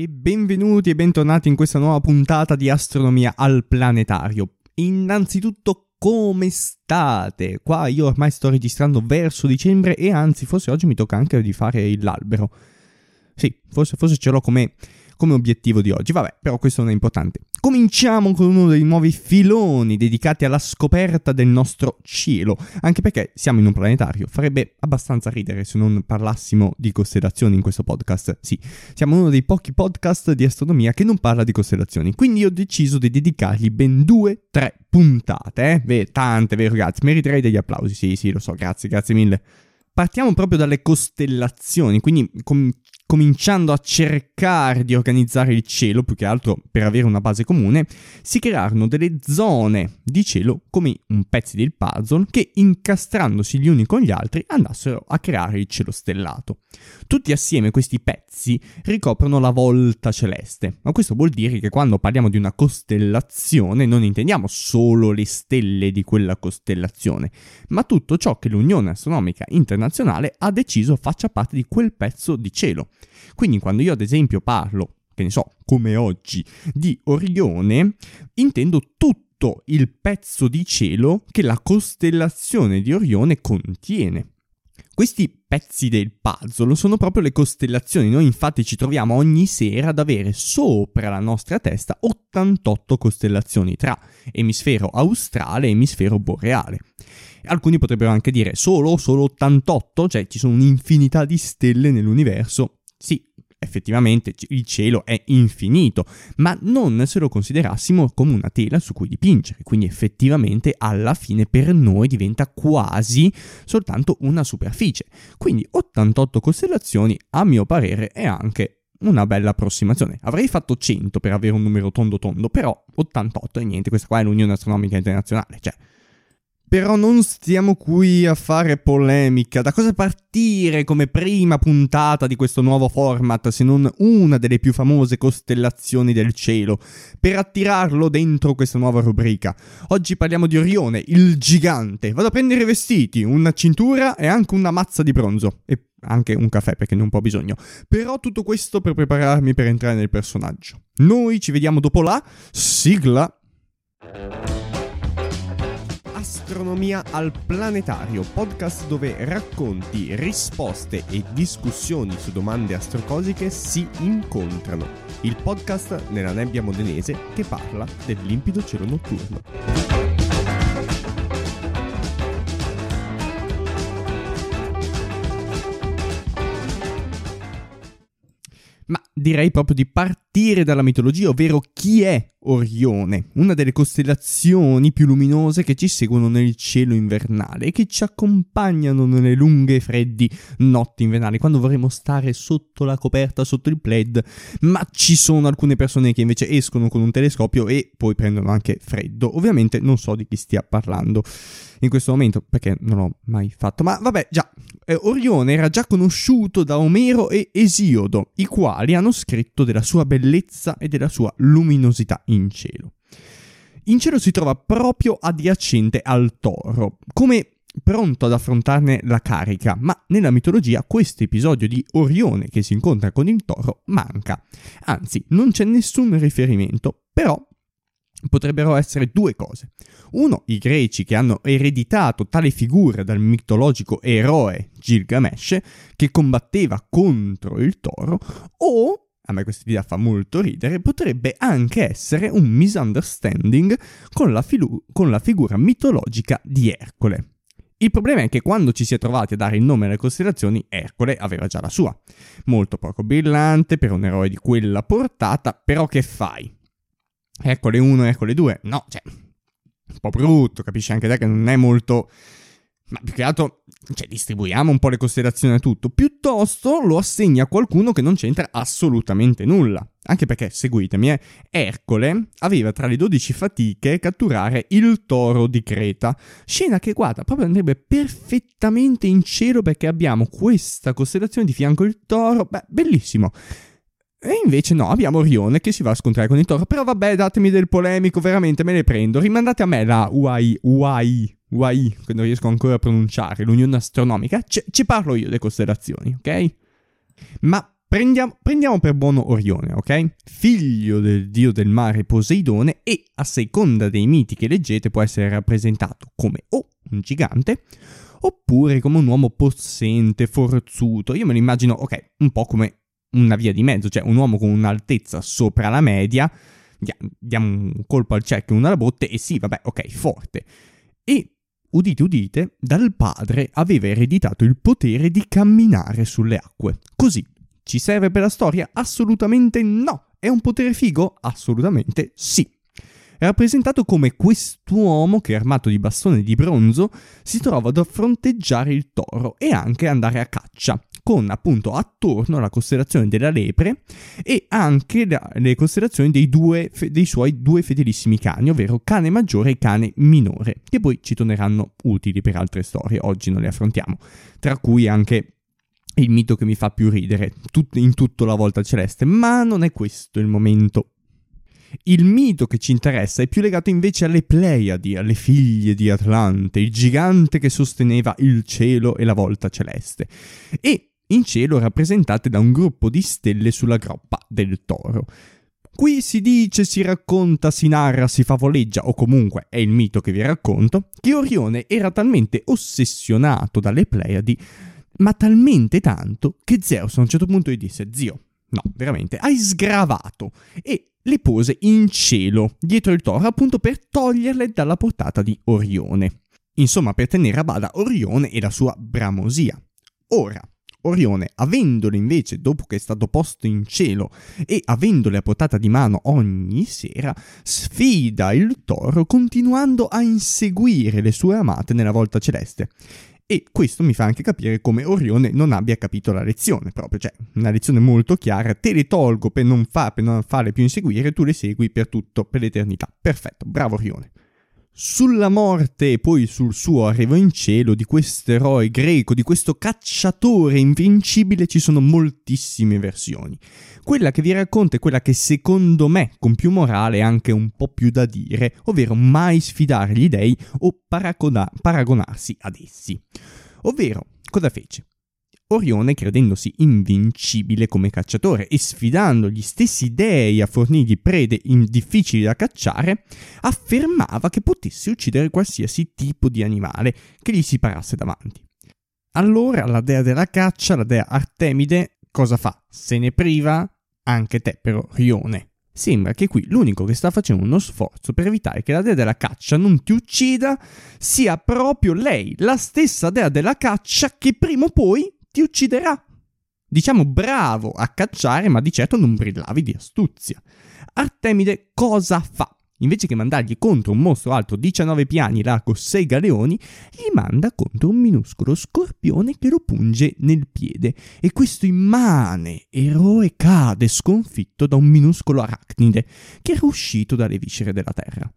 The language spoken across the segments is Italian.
E benvenuti e bentornati in questa nuova puntata di Astronomia al Planetario. Innanzitutto come state? Qua io ormai sto registrando verso dicembre e anzi forse oggi mi tocca anche di fare l'albero. Sì, forse, forse ce l'ho come come obiettivo di oggi. Vabbè, però questo non è importante. Cominciamo con uno dei nuovi filoni dedicati alla scoperta del nostro cielo, anche perché siamo in un planetario. Farebbe abbastanza ridere se non parlassimo di costellazioni in questo podcast. Sì, siamo uno dei pochi podcast di astronomia che non parla di costellazioni, quindi ho deciso di dedicargli ben due, tre puntate, eh? Beh, tante, vero ragazzi? Meriterei degli applausi, sì, sì, lo so, grazie, grazie mille. Partiamo proprio dalle costellazioni, quindi com- cominciando a cercare di organizzare il cielo, più che altro per avere una base comune, si crearono delle zone di cielo come un pezzi del puzzle che incastrandosi gli uni con gli altri andassero a creare il cielo stellato. Tutti assieme questi pezzi ricoprono la volta celeste, ma questo vuol dire che quando parliamo di una costellazione non intendiamo solo le stelle di quella costellazione, ma tutto ciò che l'Unione Astronomica Internazionale ha deciso faccia parte di quel pezzo di cielo. Quindi quando io ad esempio parlo, che ne so, come oggi, di Orione, intendo tutto il pezzo di cielo che la costellazione di Orione contiene. Questi pezzi del puzzle sono proprio le costellazioni. Noi infatti ci troviamo ogni sera ad avere sopra la nostra testa 88 costellazioni tra emisfero australe e emisfero boreale. Alcuni potrebbero anche dire solo, solo 88, cioè ci sono un'infinità di stelle nell'universo. Sì, effettivamente il cielo è infinito, ma non se lo considerassimo come una tela su cui dipingere, quindi effettivamente alla fine per noi diventa quasi soltanto una superficie. Quindi 88 costellazioni, a mio parere, è anche una bella approssimazione. Avrei fatto 100 per avere un numero tondo tondo, però 88 e niente, questa qua è l'Unione Astronomica Internazionale, cioè però non stiamo qui a fare polemica. Da cosa partire come prima puntata di questo nuovo format se non una delle più famose costellazioni del cielo? Per attirarlo dentro questa nuova rubrica. Oggi parliamo di Orione, il gigante. Vado a prendere i vestiti, una cintura e anche una mazza di bronzo. E anche un caffè perché ne ho un po' bisogno. Però tutto questo per prepararmi per entrare nel personaggio. Noi ci vediamo dopo la sigla. Astronomia al Planetario, podcast dove racconti, risposte e discussioni su domande astrocosiche si incontrano. Il podcast nella nebbia modenese che parla del limpido cielo notturno. Ma direi proprio di partire dalla mitologia, ovvero chi è Orione, una delle costellazioni più luminose che ci seguono nel cielo invernale e che ci accompagnano nelle lunghe e freddi notti invernali, quando vorremmo stare sotto la coperta, sotto il plaid, ma ci sono alcune persone che invece escono con un telescopio e poi prendono anche freddo. Ovviamente non so di chi stia parlando in questo momento perché non l'ho mai fatto, ma vabbè, già, eh, Orione era già conosciuto da Omero e Esiodo, i quali hanno scritto della sua bellezza e della sua luminosità in cielo. In cielo si trova proprio adiacente al toro, come pronto ad affrontarne la carica, ma nella mitologia questo episodio di Orione che si incontra con il toro manca. Anzi, non c'è nessun riferimento, però potrebbero essere due cose. Uno, i greci che hanno ereditato tale figura dal mitologico eroe Gilgamesh che combatteva contro il toro, o a me questa idea fa molto ridere, potrebbe anche essere un misunderstanding con la, filu- con la figura mitologica di Ercole. Il problema è che quando ci si è trovati a dare il nome alle costellazioni, Ercole aveva già la sua. Molto poco brillante per un eroe di quella portata, però che fai? Ercole 1 e Ercole 2? No, cioè, un po' brutto, capisci anche te che non è molto ma più che altro, cioè, distribuiamo un po' le considerazioni a tutto. Piuttosto lo assegna a qualcuno che non c'entra assolutamente nulla. Anche perché, seguitemi, eh, Ercole aveva tra le 12 fatiche catturare il toro di Creta. Scena che, guarda, proprio andrebbe perfettamente in cielo perché abbiamo questa costellazione di fianco il toro. Beh, bellissimo. E invece no, abbiamo Orione che si va a scontrare con il toro. Però vabbè, datemi del polemico, veramente me ne prendo. Rimandate a me la UAI, UAI, UAI, che non riesco ancora a pronunciare, l'Unione Astronomica. C- ci parlo io delle costellazioni, ok? Ma prendiamo, prendiamo per buono Orione, ok? Figlio del dio del mare Poseidone e a seconda dei miti che leggete può essere rappresentato come o un gigante oppure come un uomo possente, forzuto. Io me lo immagino, ok, un po' come una via di mezzo, cioè un uomo con un'altezza sopra la media, diamo un colpo al cecchio, una alla botte e sì, vabbè, ok, forte. E udite udite, dal padre aveva ereditato il potere di camminare sulle acque. Così, ci serve per la storia? Assolutamente no. È un potere figo? Assolutamente sì. È rappresentato come quest'uomo che armato di bastone di bronzo si trova ad fronteggiare il toro e anche andare a caccia con appunto attorno la costellazione della lepre e anche la, le costellazioni dei, due, dei suoi due fedelissimi cani, ovvero cane maggiore e cane minore, che poi ci torneranno utili per altre storie, oggi non le affrontiamo, tra cui anche il mito che mi fa più ridere tut- in tutto la volta celeste, ma non è questo il momento. Il mito che ci interessa è più legato invece alle Pleiadi, alle figlie di Atlante, il gigante che sosteneva il cielo e la volta celeste. E in cielo rappresentate da un gruppo di stelle sulla groppa del toro. Qui si dice, si racconta, si narra, si favoleggia, o comunque è il mito che vi racconto, che Orione era talmente ossessionato dalle Pleiadi, ma talmente tanto, che Zeus a un certo punto gli disse, zio, no, veramente, hai sgravato, e le pose in cielo, dietro il toro, appunto per toglierle dalla portata di Orione. Insomma, per tenere a bada Orione e la sua bramosia. Ora, Orione, avendole invece, dopo che è stato posto in cielo e avendole a portata di mano ogni sera, sfida il toro continuando a inseguire le sue amate nella volta celeste. E questo mi fa anche capire come Orione non abbia capito la lezione, proprio, cioè una lezione molto chiara, te le tolgo per non, fa, per non farle più inseguire, tu le segui per tutto, per l'eternità. Perfetto, bravo Orione. Sulla morte e poi sul suo arrivo in cielo di questo eroe greco, di questo cacciatore invincibile, ci sono moltissime versioni. Quella che vi racconto è quella che secondo me, con più morale, ha anche un po' più da dire, ovvero mai sfidare gli dei o paragona- paragonarsi ad essi. Ovvero, cosa fece? Orione, credendosi invincibile come cacciatore e sfidando gli stessi dei a fornirgli prede difficili da cacciare, affermava che potesse uccidere qualsiasi tipo di animale che gli si parasse davanti. Allora la dea della caccia, la dea Artemide, cosa fa? Se ne priva? Anche te però, Rione. Sembra che qui l'unico che sta facendo uno sforzo per evitare che la dea della caccia non ti uccida sia proprio lei, la stessa dea della caccia che prima o poi ti ucciderà. Diciamo bravo a cacciare, ma di certo non brillavi di astuzia. Artemide cosa fa? Invece che mandargli contro un mostro alto 19 piani, largo 6 galeoni, gli manda contro un minuscolo scorpione che lo punge nel piede. E questo immane eroe cade sconfitto da un minuscolo arachnide che era uscito dalle viscere della terra.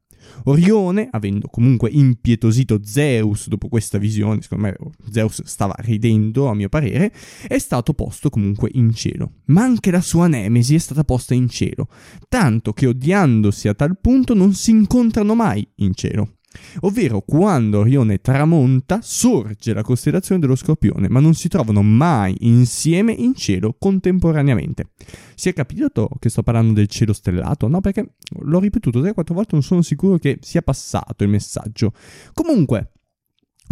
Orione, avendo comunque impietosito Zeus dopo questa visione, secondo me Zeus stava ridendo a mio parere, è stato posto comunque in cielo. Ma anche la sua nemesi è stata posta in cielo, tanto che odiandosi a tal punto non si incontrano mai in cielo. Ovvero quando Orione tramonta sorge la costellazione dello Scorpione, ma non si trovano mai insieme in cielo contemporaneamente. Si è capito che sto parlando del cielo stellato? No, perché l'ho ripetuto 3-4 volte, non sono sicuro che sia passato il messaggio. Comunque,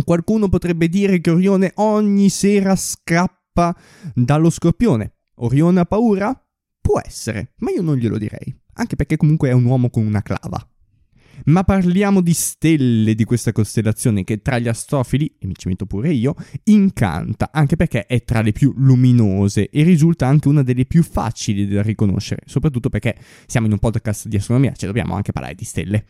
qualcuno potrebbe dire che Orione ogni sera scappa dallo Scorpione. Orione ha paura? Può essere, ma io non glielo direi, anche perché comunque è un uomo con una clava. Ma parliamo di stelle di questa costellazione che tra gli astrofili, e mi ci metto pure io, incanta, anche perché è tra le più luminose e risulta anche una delle più facili da riconoscere, soprattutto perché siamo in un podcast di astronomia, cioè dobbiamo anche parlare di stelle.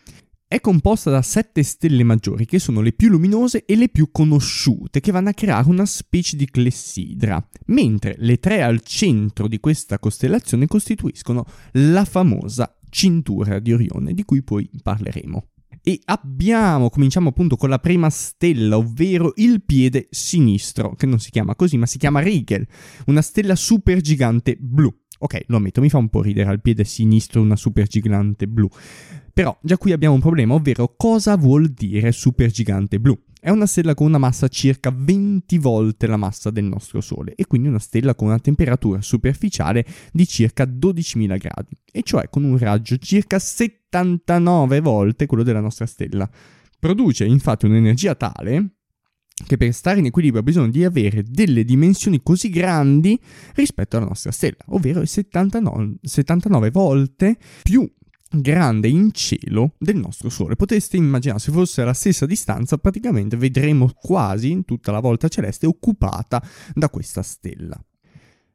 È composta da sette stelle maggiori che sono le più luminose e le più conosciute, che vanno a creare una specie di clessidra, mentre le tre al centro di questa costellazione costituiscono la famosa cintura di Orione, di cui poi parleremo. E abbiamo, cominciamo appunto con la prima stella, ovvero il piede sinistro, che non si chiama così, ma si chiama Rigel, una stella supergigante blu. Ok, lo ammetto, mi fa un po' ridere al piede sinistro una supergigante blu. Però già qui abbiamo un problema, ovvero cosa vuol dire supergigante blu? È una stella con una massa circa 20 volte la massa del nostro Sole e quindi una stella con una temperatura superficiale di circa 12.000 gradi, e cioè con un raggio circa 79 volte quello della nostra stella. Produce infatti un'energia tale che per stare in equilibrio ha bisogno di avere delle dimensioni così grandi rispetto alla nostra stella, ovvero 79, 79 volte più grande in cielo del nostro Sole. Potreste immaginare se fosse alla stessa distanza, praticamente vedremo quasi tutta la volta celeste occupata da questa stella.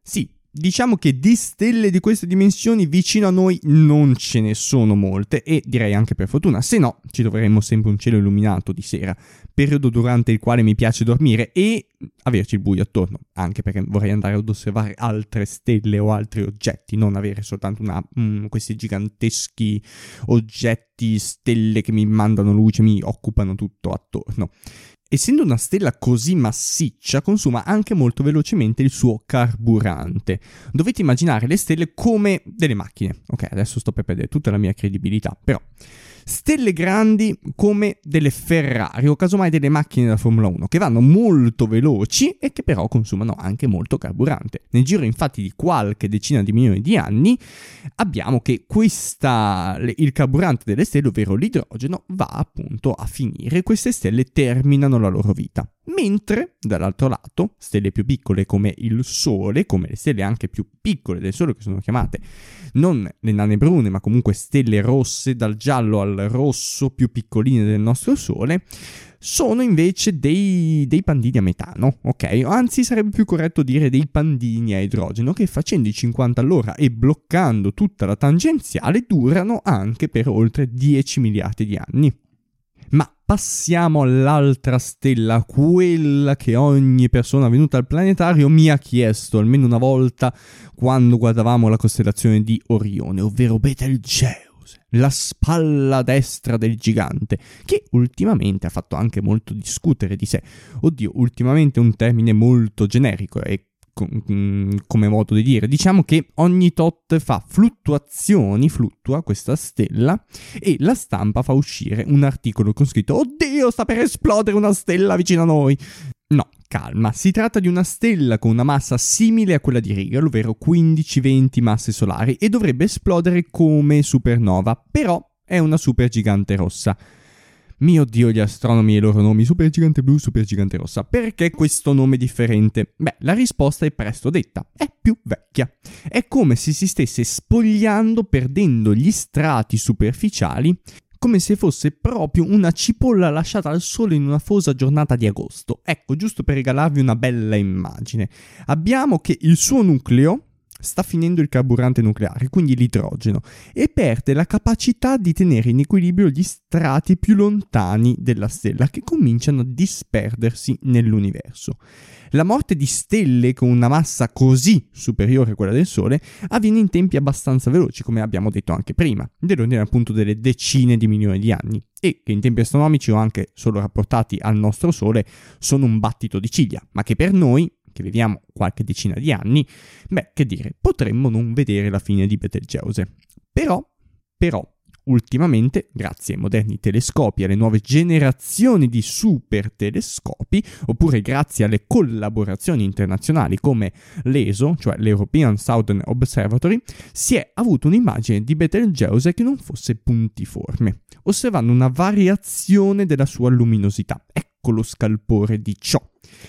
Sì, Diciamo che di stelle di queste dimensioni vicino a noi non ce ne sono molte e direi anche per fortuna, se no ci troveremmo sempre un cielo illuminato di sera, periodo durante il quale mi piace dormire e averci il buio attorno, anche perché vorrei andare ad osservare altre stelle o altri oggetti, non avere soltanto una, mm, questi giganteschi oggetti, stelle che mi mandano luce, mi occupano tutto attorno. Essendo una stella così massiccia, consuma anche molto velocemente il suo carburante. Dovete immaginare le stelle come delle macchine. Ok, adesso sto per perdere tutta la mia credibilità, però stelle grandi come delle Ferrari o casomai delle macchine da Formula 1 che vanno molto veloci e che però consumano anche molto carburante. Nel giro infatti di qualche decina di milioni di anni abbiamo che questa, il carburante delle stelle, ovvero l'idrogeno, va appunto a finire. Queste stelle terminano la loro vita. Mentre, dall'altro lato, stelle più piccole come il Sole, come le stelle anche più piccole del Sole che sono chiamate non le nane brune, ma comunque stelle rosse, dal giallo al rosso, più piccoline del nostro Sole, sono invece dei, dei, pandini a metano, ok? Anzi, sarebbe più corretto dire dei pandini a idrogeno che facendo i 50 all'ora e bloccando tutta la tangenziale durano anche per oltre 10 miliardi di anni. Ma passiamo all'altra stella, quella che ogni persona venuta al planetario mi ha chiesto almeno una volta quando guardavamo la costellazione di Orione, ovvero Betelgeuse la spalla destra del gigante, che ultimamente ha fatto anche molto discutere di sé. Oddio, ultimamente è un termine molto generico e come modo di dire. Diciamo che ogni tot fa fluttuazioni, fluttua questa stella e la stampa fa uscire un articolo con scritto Oddio, sta per esplodere una stella vicino a noi. No, calma, si tratta di una stella con una massa simile a quella di Rigel, ovvero 15-20 masse solari e dovrebbe esplodere come supernova, però è una supergigante rossa. Mio dio, gli astronomi e i loro nomi, supergigante blu, supergigante rossa. Perché questo nome differente? Beh, la risposta è presto detta, è più vecchia. È come se si stesse spogliando perdendo gli strati superficiali come se fosse proprio una cipolla lasciata al sole in una fosa giornata di agosto. Ecco, giusto per regalarvi una bella immagine. Abbiamo che il suo nucleo, sta finendo il carburante nucleare, quindi l'idrogeno, e perde la capacità di tenere in equilibrio gli strati più lontani della stella che cominciano a disperdersi nell'universo. La morte di stelle con una massa così superiore a quella del Sole avviene in tempi abbastanza veloci, come abbiamo detto anche prima, dell'ordine appunto delle decine di milioni di anni, e che in tempi astronomici o anche solo rapportati al nostro Sole sono un battito di ciglia, ma che per noi che viviamo qualche decina di anni, beh, che dire, potremmo non vedere la fine di Betelgeuse. Però, però, Ultimamente, grazie ai moderni telescopi e alle nuove generazioni di super telescopi, oppure grazie alle collaborazioni internazionali come l'ESO, cioè l'European Southern Observatory, si è avuto un'immagine di Betelgeuse che non fosse puntiforme, osservando una variazione della sua luminosità. Ecco lo scalpore di ciò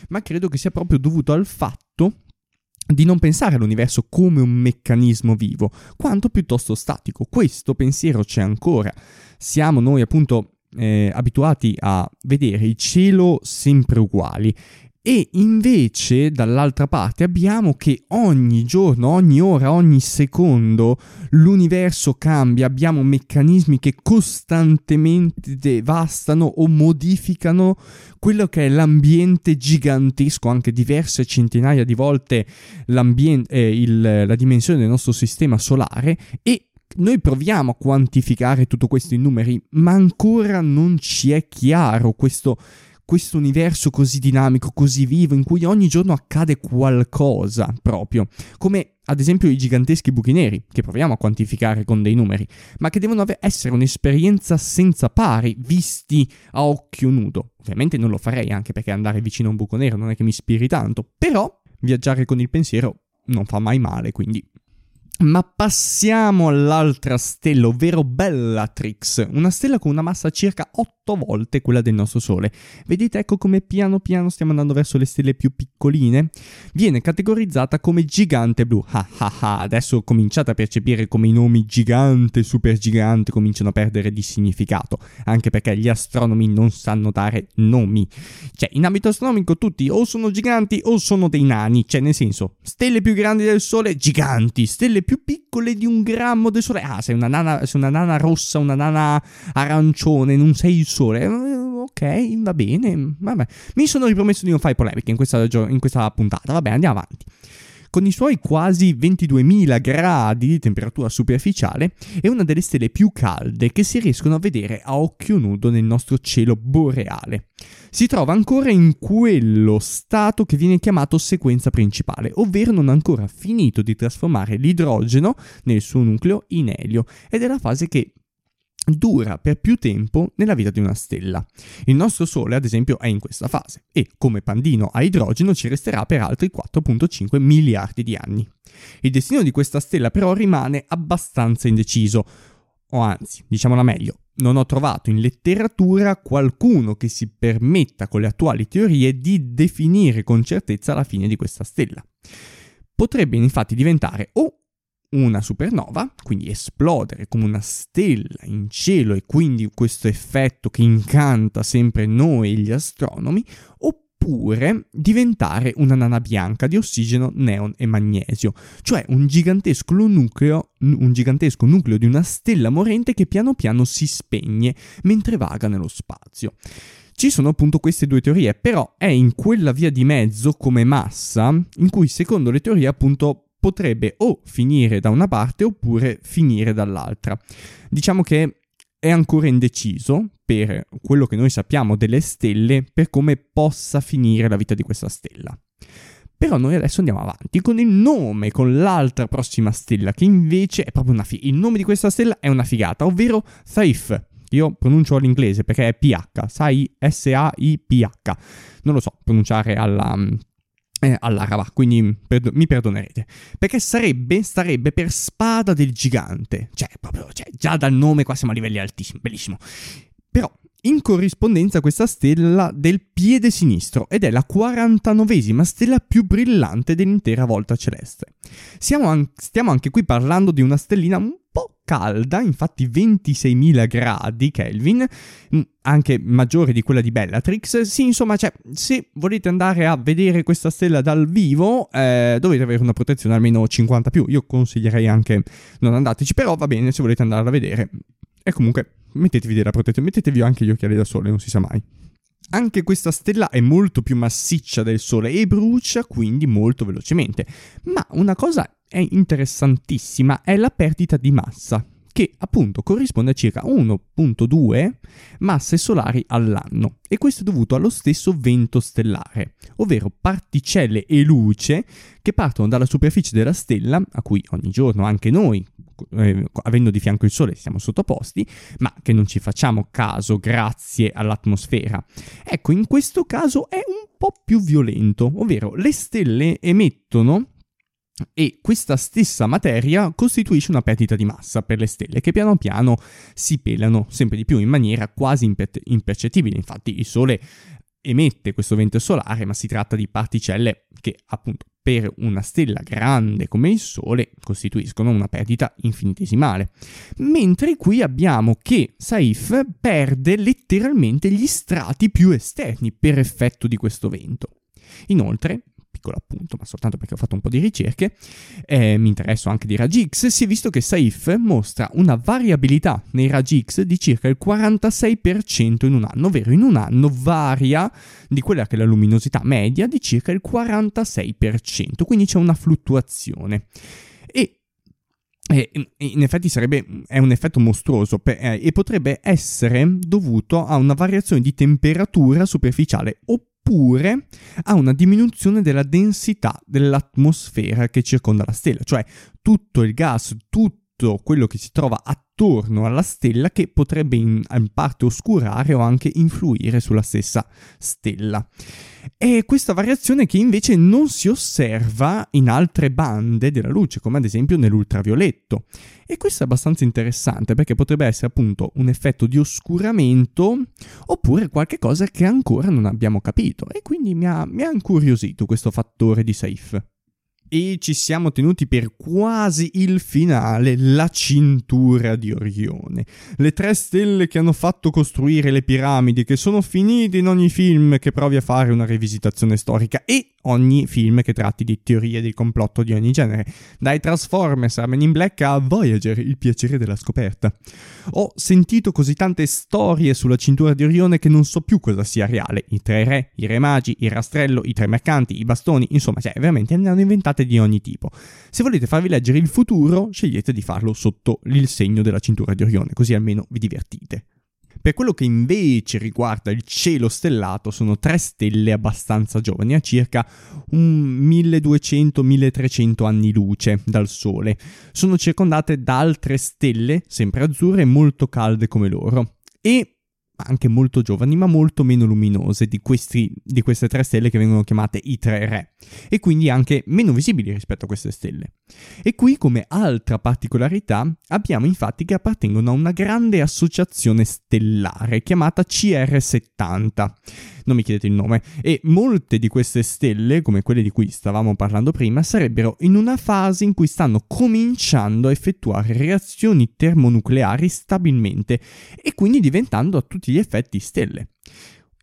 ma credo che sia proprio dovuto al fatto di non pensare all'universo come un meccanismo vivo, quanto piuttosto statico. Questo pensiero c'è ancora. Siamo noi appunto eh, abituati a vedere il cielo sempre uguali e invece dall'altra parte abbiamo che ogni giorno, ogni ora, ogni secondo l'universo cambia, abbiamo meccanismi che costantemente devastano o modificano quello che è l'ambiente gigantesco, anche diverse centinaia di volte eh, il, la dimensione del nostro sistema solare. E noi proviamo a quantificare tutto questo in numeri, ma ancora non ci è chiaro questo questo universo così dinamico, così vivo, in cui ogni giorno accade qualcosa proprio, come ad esempio i giganteschi buchi neri, che proviamo a quantificare con dei numeri, ma che devono essere un'esperienza senza pari, visti a occhio nudo. Ovviamente non lo farei anche perché andare vicino a un buco nero non è che mi ispiri tanto, però viaggiare con il pensiero non fa mai male, quindi ma passiamo all'altra stella, ovvero Bellatrix, una stella con una massa circa 8 volte quella del nostro Sole. Vedete ecco come piano piano stiamo andando verso le stelle più piccoline? Viene categorizzata come gigante blu. Ah ah ah, adesso cominciate a percepire come i nomi gigante e supergigante cominciano a perdere di significato, anche perché gli astronomi non sanno dare nomi. Cioè, in ambito astronomico tutti o sono giganti o sono dei nani, cioè nel senso, stelle più grandi del Sole, giganti, stelle più piccole di un grammo del sole. Ah, sei una nana, sei una nana rossa, una nana arancione, non sei il sole. Eh, ok, va bene. Vabbè. Mi sono ripromesso di non fare polemiche in questa, in questa puntata. Vabbè, andiamo avanti con i suoi quasi 22.000 gradi di temperatura superficiale, è una delle stelle più calde che si riescono a vedere a occhio nudo nel nostro cielo boreale. Si trova ancora in quello stato che viene chiamato sequenza principale, ovvero non ha ancora finito di trasformare l'idrogeno nel suo nucleo in elio, ed è la fase che dura per più tempo nella vita di una stella. Il nostro Sole, ad esempio, è in questa fase e, come pandino a idrogeno, ci resterà per altri 4.5 miliardi di anni. Il destino di questa stella però rimane abbastanza indeciso, o anzi, diciamola meglio, non ho trovato in letteratura qualcuno che si permetta con le attuali teorie di definire con certezza la fine di questa stella. Potrebbe infatti diventare o una supernova, quindi esplodere come una stella in cielo e quindi questo effetto che incanta sempre noi gli astronomi, oppure diventare una nana bianca di ossigeno, neon e magnesio, cioè un gigantesco nucleo, un gigantesco nucleo di una stella morente che piano piano si spegne mentre vaga nello spazio. Ci sono appunto queste due teorie, però è in quella via di mezzo come massa in cui secondo le teorie appunto potrebbe o finire da una parte oppure finire dall'altra. Diciamo che è ancora indeciso per quello che noi sappiamo delle stelle per come possa finire la vita di questa stella. Però noi adesso andiamo avanti con il nome, con l'altra prossima stella, che invece è proprio una figata. Il nome di questa stella è una figata, ovvero Saif. Io pronuncio all'inglese perché è PH, sai, S-A-I-P-H. Non lo so pronunciare alla, eh, all'araba, quindi perdo- mi perdonerete. Perché sarebbe, starebbe per spada del gigante. Cioè, proprio, cioè, già dal nome qua siamo a livelli altissimi, bellissimo. Però, in corrispondenza a questa stella del piede sinistro ed è la 49esima stella più brillante dell'intera volta celeste. An- stiamo anche qui parlando di una stellina calda, infatti 26.000 gradi Kelvin, mm, anche maggiore di quella di Bellatrix. Sì, insomma, cioè, se volete andare a vedere questa stella dal vivo, eh, dovete avere una protezione almeno 50 più. Io consiglierei anche non andateci, però va bene se volete andarla a vedere. E comunque mettetevi della protezione, mettetevi anche gli occhiali da sole, non si sa mai. Anche questa stella è molto più massiccia del Sole e brucia quindi molto velocemente. Ma una cosa è interessantissima è la perdita di massa, che appunto corrisponde a circa 1.2 masse solari all'anno e questo è dovuto allo stesso vento stellare, ovvero particelle e luce che partono dalla superficie della stella, a cui ogni giorno anche noi, eh, avendo di fianco il Sole, siamo sottoposti, ma che non ci facciamo caso grazie all'atmosfera. Ecco, in questo caso è un po' più violento, ovvero le stelle emettono e questa stessa materia costituisce una perdita di massa per le stelle che piano piano si pelano sempre di più in maniera quasi imper- impercettibile. Infatti il Sole emette questo vento solare, ma si tratta di particelle che appunto per una stella grande come il Sole costituiscono una perdita infinitesimale. Mentre qui abbiamo che Saif perde letteralmente gli strati più esterni per effetto di questo vento. Inoltre, piccolo appunto, ma soltanto perché ho fatto un po' di ricerche, eh, mi interesso anche di raggi X, si è visto che Saif mostra una variabilità nei raggi X di circa il 46% in un anno, ovvero in un anno varia di quella che è la luminosità media di circa il 46%, quindi c'è una fluttuazione. E e in effetti sarebbe, è un effetto mostruoso per, eh, e potrebbe essere dovuto a una variazione di temperatura superficiale oppure a una diminuzione della densità dell'atmosfera che circonda la stella, cioè tutto il gas, tutto quello che si trova attorno alla stella che potrebbe in, in parte oscurare o anche influire sulla stessa stella. È questa variazione che invece non si osserva in altre bande della luce, come ad esempio nell'ultravioletto. E questo è abbastanza interessante perché potrebbe essere appunto un effetto di oscuramento oppure qualcosa che ancora non abbiamo capito. E quindi mi ha, mi ha incuriosito questo fattore di safe. E ci siamo tenuti per quasi il finale, la cintura di Orione. Le tre stelle che hanno fatto costruire le piramidi, che sono finite in ogni film che provi a fare una rivisitazione storica e ogni film che tratti di teorie del complotto di ogni genere, dai Transformers a Men in Black a Voyager, il piacere della scoperta. Ho sentito così tante storie sulla cintura di Orione che non so più cosa sia reale. I tre re, i re magi, il rastrello, i tre mercanti, i bastoni, insomma, cioè, veramente ne hanno inventate di ogni tipo. Se volete farvi leggere il futuro, scegliete di farlo sotto il segno della cintura di Orione, così almeno vi divertite. Per quello che invece riguarda il cielo stellato, sono tre stelle abbastanza giovani, a circa 1200-1300 anni luce dal Sole. Sono circondate da altre stelle, sempre azzurre molto calde come loro. E anche molto giovani, ma molto meno luminose di, questi, di, queste tre stelle che vengono chiamate i tre re, e quindi anche meno visibili rispetto a queste stelle. E qui, come altra particolarità, abbiamo infatti che appartengono a una grande associazione stellare chiamata CR70 non mi chiedete il nome, e molte di queste stelle, come quelle di cui stavamo parlando prima, sarebbero in una fase in cui stanno cominciando a effettuare reazioni termonucleari stabilmente e quindi diventando a tutti gli effetti stelle.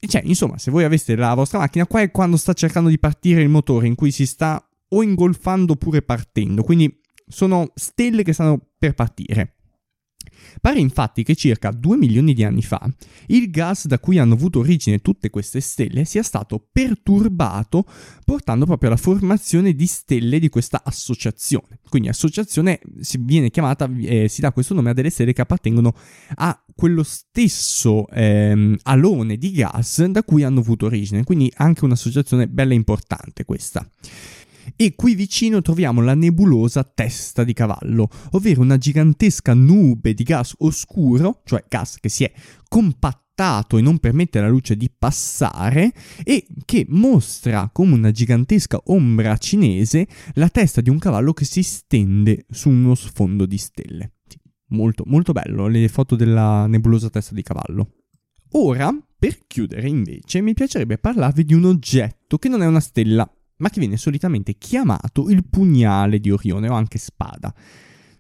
Cioè, insomma, se voi aveste la vostra macchina, qua è quando sta cercando di partire il motore, in cui si sta o ingolfando oppure partendo, quindi sono stelle che stanno per partire. Pare infatti che circa 2 milioni di anni fa il gas da cui hanno avuto origine tutte queste stelle sia stato perturbato portando proprio alla formazione di stelle di questa associazione. Quindi associazione si viene chiamata, eh, si dà questo nome a delle stelle che appartengono a quello stesso ehm, alone di gas da cui hanno avuto origine, quindi anche un'associazione bella importante questa. E qui vicino troviamo la nebulosa testa di cavallo, ovvero una gigantesca nube di gas oscuro, cioè gas che si è compattato e non permette alla luce di passare, e che mostra come una gigantesca ombra cinese la testa di un cavallo che si stende su uno sfondo di stelle. Molto, molto bello le foto della nebulosa testa di cavallo. Ora, per chiudere invece, mi piacerebbe parlarvi di un oggetto che non è una stella, ma che viene solitamente chiamato il pugnale di Orione o anche spada.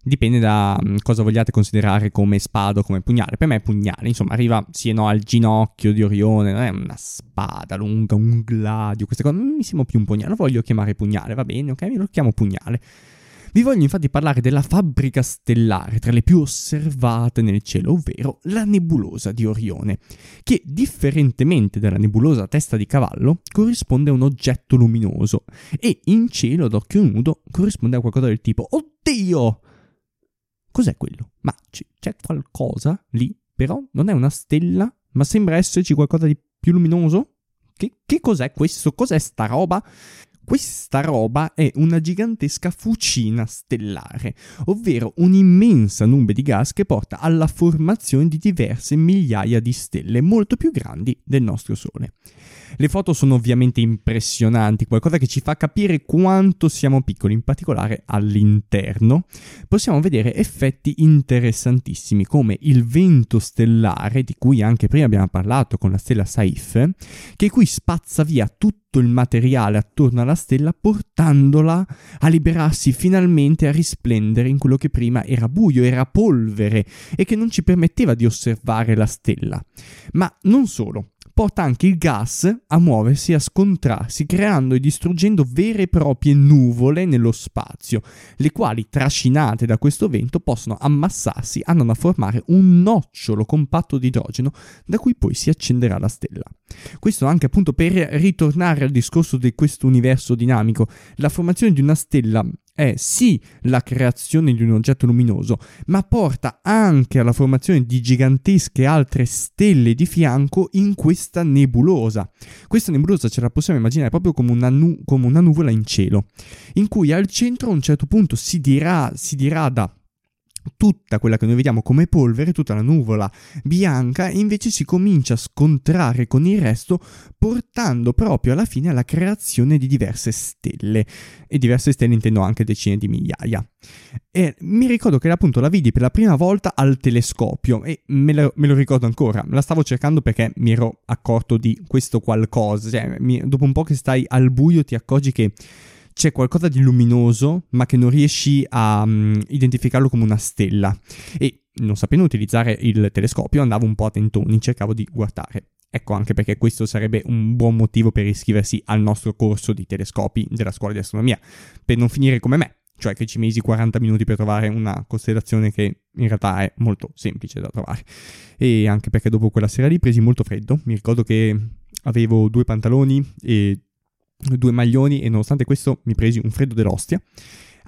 Dipende da mm, cosa vogliate considerare come spada o come pugnale. Per me è pugnale, insomma, arriva sì e no al ginocchio di Orione, non è una spada lunga, un gladio, queste cose. Mi sembra più un pugnale, lo voglio chiamare pugnale, va bene, ok? Lo chiamo pugnale. Vi voglio infatti parlare della fabbrica stellare tra le più osservate nel cielo, ovvero la nebulosa di Orione, che differentemente dalla nebulosa testa di cavallo corrisponde a un oggetto luminoso e in cielo ad occhio nudo corrisponde a qualcosa del tipo Oddio! Cos'è quello? Ma c- c'è qualcosa lì? Però non è una stella, ma sembra esserci qualcosa di più luminoso? Che, che cos'è questo? Cos'è sta roba? Questa roba è una gigantesca fucina stellare, ovvero un'immensa nube di gas che porta alla formazione di diverse migliaia di stelle molto più grandi del nostro Sole. Le foto sono ovviamente impressionanti, qualcosa che ci fa capire quanto siamo piccoli, in particolare all'interno. Possiamo vedere effetti interessantissimi come il vento stellare, di cui anche prima abbiamo parlato con la stella Saif, che qui spazza via tutto il materiale attorno alla stella portandola a liberarsi finalmente a risplendere in quello che prima era buio, era polvere e che non ci permetteva di osservare la stella. Ma non solo, porta anche il gas a muoversi e a scontrarsi, creando e distruggendo vere e proprie nuvole nello spazio, le quali, trascinate da questo vento, possono ammassarsi, andando a formare un nocciolo compatto di idrogeno da cui poi si accenderà la stella. Questo anche appunto per ritornare al discorso di questo universo dinamico. La formazione di una stella è sì la creazione di un oggetto luminoso, ma porta anche alla formazione di gigantesche altre stelle di fianco in questa nebulosa. Questa nebulosa ce la possiamo immaginare proprio come una, nu- come una nuvola in cielo, in cui al centro a un certo punto si, dirà, si dirada tutta quella che noi vediamo come polvere, tutta la nuvola bianca, invece si comincia a scontrare con il resto, portando proprio alla fine alla creazione di diverse stelle. E diverse stelle intendo anche decine di migliaia. E mi ricordo che appunto la vidi per la prima volta al telescopio e me lo, me lo ricordo ancora. La stavo cercando perché mi ero accorto di questo qualcosa. Cioè, mi, dopo un po' che stai al buio ti accorgi che c'è qualcosa di luminoso, ma che non riesci a um, identificarlo come una stella. E non sapendo utilizzare il telescopio, andavo un po' a tentoni, cercavo di guardare. Ecco anche perché questo sarebbe un buon motivo per iscriversi al nostro corso di telescopi della scuola di astronomia, per non finire come me, cioè che ci mesi 40 minuti per trovare una costellazione che in realtà è molto semplice da trovare. E anche perché dopo quella sera lì presi molto freddo, mi ricordo che avevo due pantaloni e due maglioni e nonostante questo mi presi un freddo dell'ostia.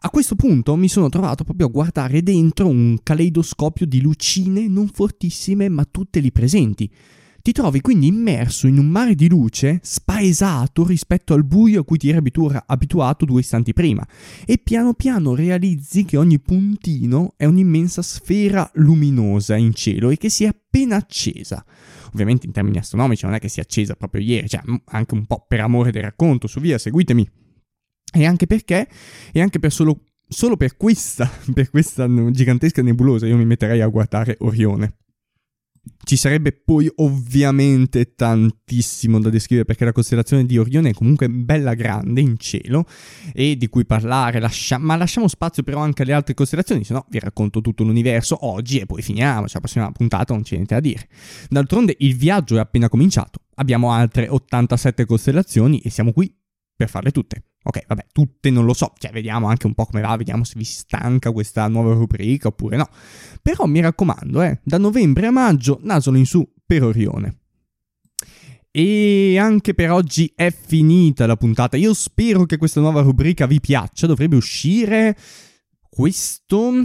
A questo punto mi sono trovato proprio a guardare dentro un caleidoscopio di lucine non fortissime ma tutte lì presenti. Ti trovi quindi immerso in un mare di luce spaesato rispetto al buio a cui ti eri abitua- abituato due istanti prima e piano piano realizzi che ogni puntino è un'immensa sfera luminosa in cielo e che si è appena accesa ovviamente in termini astronomici non è che sia accesa proprio ieri, cioè anche un po' per amore del racconto, su via, seguitemi. E anche perché, e anche per solo, solo per questa, per questa gigantesca nebulosa io mi metterei a guardare Orione. Ci sarebbe poi ovviamente tantissimo da descrivere perché la costellazione di Orione è comunque bella grande in cielo e di cui parlare, lascia- ma lasciamo spazio però anche alle altre costellazioni, se no vi racconto tutto l'universo oggi e poi finiamo, cioè la prossima puntata non c'è niente da dire. D'altronde il viaggio è appena cominciato, abbiamo altre 87 costellazioni e siamo qui per farle tutte. Ok, vabbè, tutte non lo so, cioè vediamo anche un po' come va, vediamo se vi stanca questa nuova rubrica oppure no. Però mi raccomando, eh, da novembre a maggio, nasolo in su per Orione. E anche per oggi è finita la puntata. Io spero che questa nuova rubrica vi piaccia. Dovrebbe uscire questo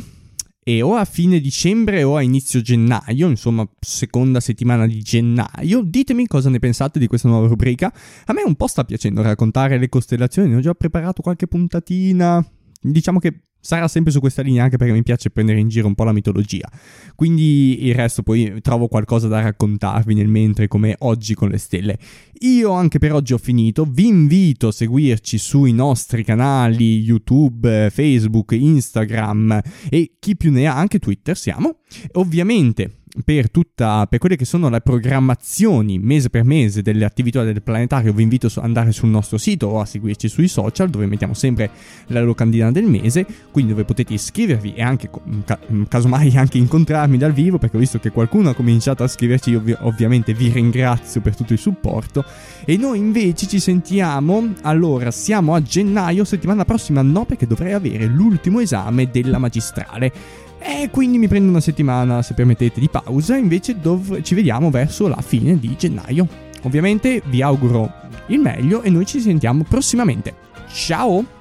e o a fine dicembre o a inizio gennaio, insomma seconda settimana di gennaio. Ditemi cosa ne pensate di questa nuova rubrica. A me un po' sta piacendo raccontare le costellazioni, ne ho già preparato qualche puntatina. Diciamo che sarà sempre su questa linea anche perché mi piace prendere in giro un po' la mitologia. Quindi il resto poi trovo qualcosa da raccontarvi nel mentre come oggi con le stelle. Io anche per oggi ho finito, vi invito a seguirci sui nostri canali YouTube, Facebook, Instagram e chi più ne ha anche Twitter siamo. Ovviamente per, tutta, per quelle che sono le programmazioni mese per mese delle attività del planetario vi invito ad andare sul nostro sito o a seguirci sui social dove mettiamo sempre la locandina del mese quindi dove potete iscrivervi e anche casomai anche incontrarmi dal vivo perché ho visto che qualcuno ha cominciato a scriverci io ovviamente vi ringrazio per tutto il supporto. E noi invece ci sentiamo allora siamo a gennaio settimana prossima no perché dovrei avere l'ultimo esame della magistrale e quindi mi prendo una settimana, se permettete, di pausa, invece dov- ci vediamo verso la fine di gennaio. Ovviamente vi auguro il meglio e noi ci sentiamo prossimamente. Ciao!